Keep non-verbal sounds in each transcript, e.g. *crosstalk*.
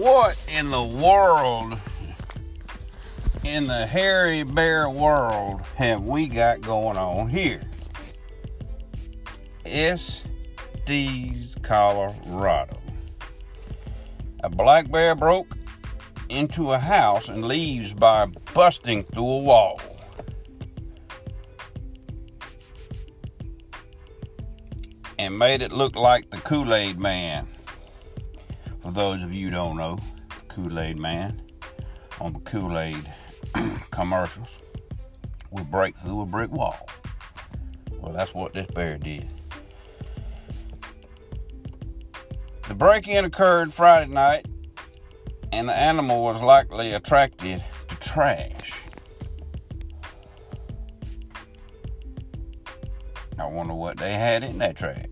What in the world, in the hairy bear world, have we got going on here? Estes, Colorado. A black bear broke into a house and leaves by busting through a wall. And made it look like the Kool Aid Man. For those of you who don't know, Kool Aid Man on the Kool Aid commercials would break through a brick wall. Well, that's what this bear did. The break in occurred Friday night, and the animal was likely attracted to trash. I wonder what they had in that trash.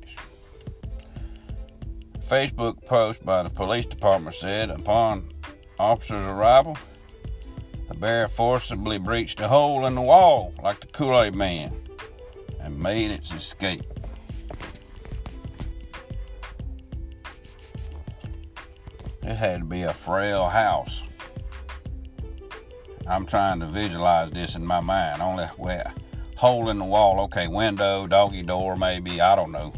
Facebook post by the police department said upon officers' arrival, the bear forcibly breached a hole in the wall like the Kool Aid man and made its escape. It had to be a frail house. I'm trying to visualize this in my mind. Only where hole in the wall, okay, window, doggy door, maybe, I don't know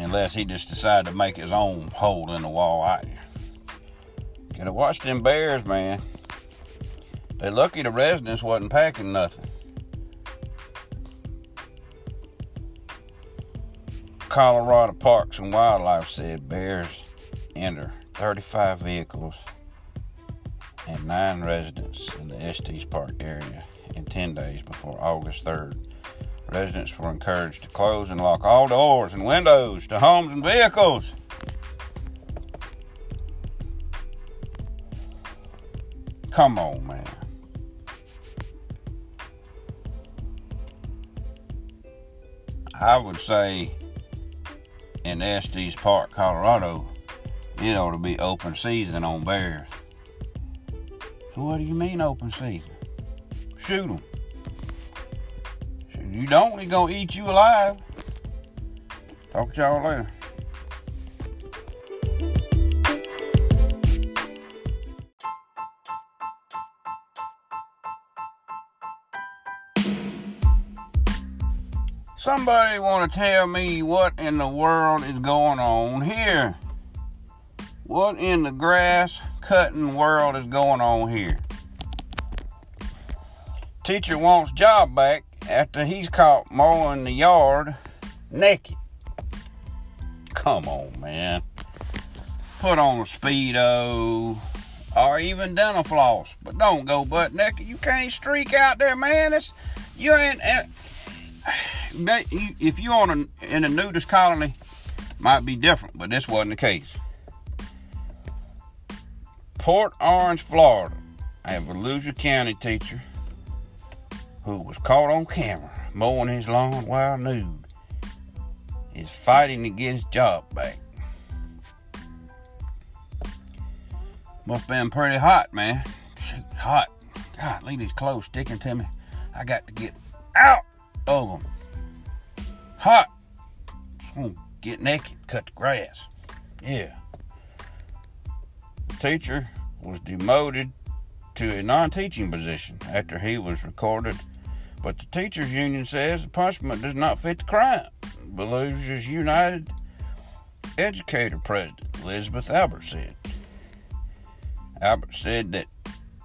unless he just decided to make his own hole in the wall. I gotta watch them bears, man. They're lucky the residents wasn't packing nothing. Colorado Parks and Wildlife said bears enter 35 vehicles and nine residents in the Estes Park area in 10 days before August 3rd. Residents were encouraged to close and lock all doors and windows to homes and vehicles. Come on, man. I would say in Estes Park, Colorado, it ought to be open season on bears. What do you mean open season? Shoot them. You don't, he gonna eat you alive. Talk to y'all later. Somebody want to tell me what in the world is going on here? What in the grass cutting world is going on here? Teacher wants job back after he's caught mowing the yard naked. Come on, man. Put on a Speedo or even dental floss, but don't go butt naked. You can't streak out there, man. It's, you ain't. *sighs* If you're on a, in a nudist colony, might be different, but this wasn't the case. Port Orange, Florida. I have a Volusia County teacher who was caught on camera mowing his lawn while nude, is fighting to get his job back. Must been pretty hot, man. Shoot, hot. God, leave these clothes sticking to me. I got to get out of them. Hot. Just to get naked, cut the grass. Yeah. Teacher was demoted to a non teaching position after he was recorded but the teachers union says the punishment does not fit the crime. Volusia's United Educator President Elizabeth Albert said. Albert said that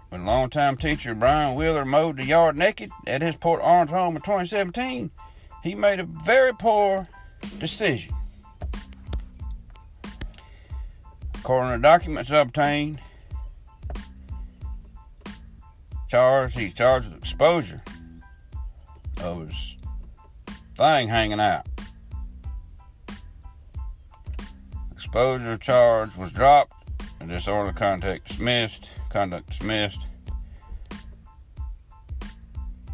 when longtime teacher Brian Wheeler mowed the yard naked at his Port Orange home in 2017, he made a very poor decision. According to documents obtained, charged he's charged with exposure of his thing hanging out. Exposure charge was dropped and disorderly conduct dismissed. Conduct dismissed.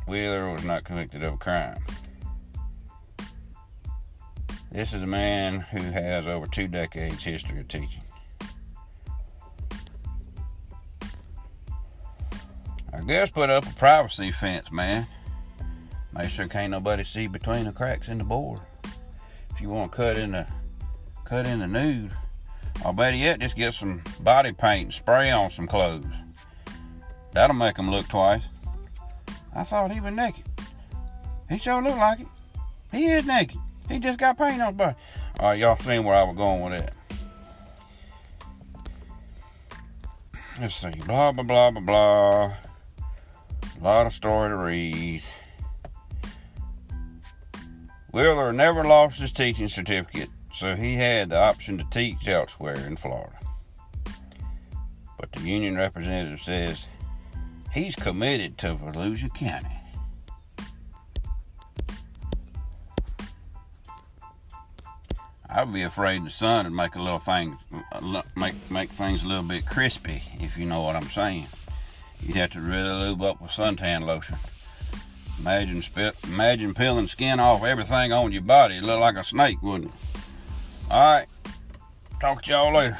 Wheeler was not convicted of a crime. This is a man who has over two decades history of teaching. I guess put up a privacy fence, man. Make sure can't nobody see between the cracks in the board. If you want to cut in the cut in the nude, Or better yet, just get some body paint and spray on some clothes. That'll make them look twice. I thought he was naked. He sure looked like it. He is naked. He just got paint on his body. All right, y'all seen where I was going with that. Let's see. Blah, blah, blah, blah, blah. Lot of story to read. Wheeler never lost his teaching certificate, so he had the option to teach elsewhere in Florida. But the union representative says he's committed to Volusia County. I'd be afraid the sun would make a little thing, uh, make make things a little bit crispy, if you know what I'm saying. You'd have to really lube up with suntan lotion. Imagine imagine peeling skin off everything on your body. It'd look like a snake, wouldn't it? All right. Talk to y'all later.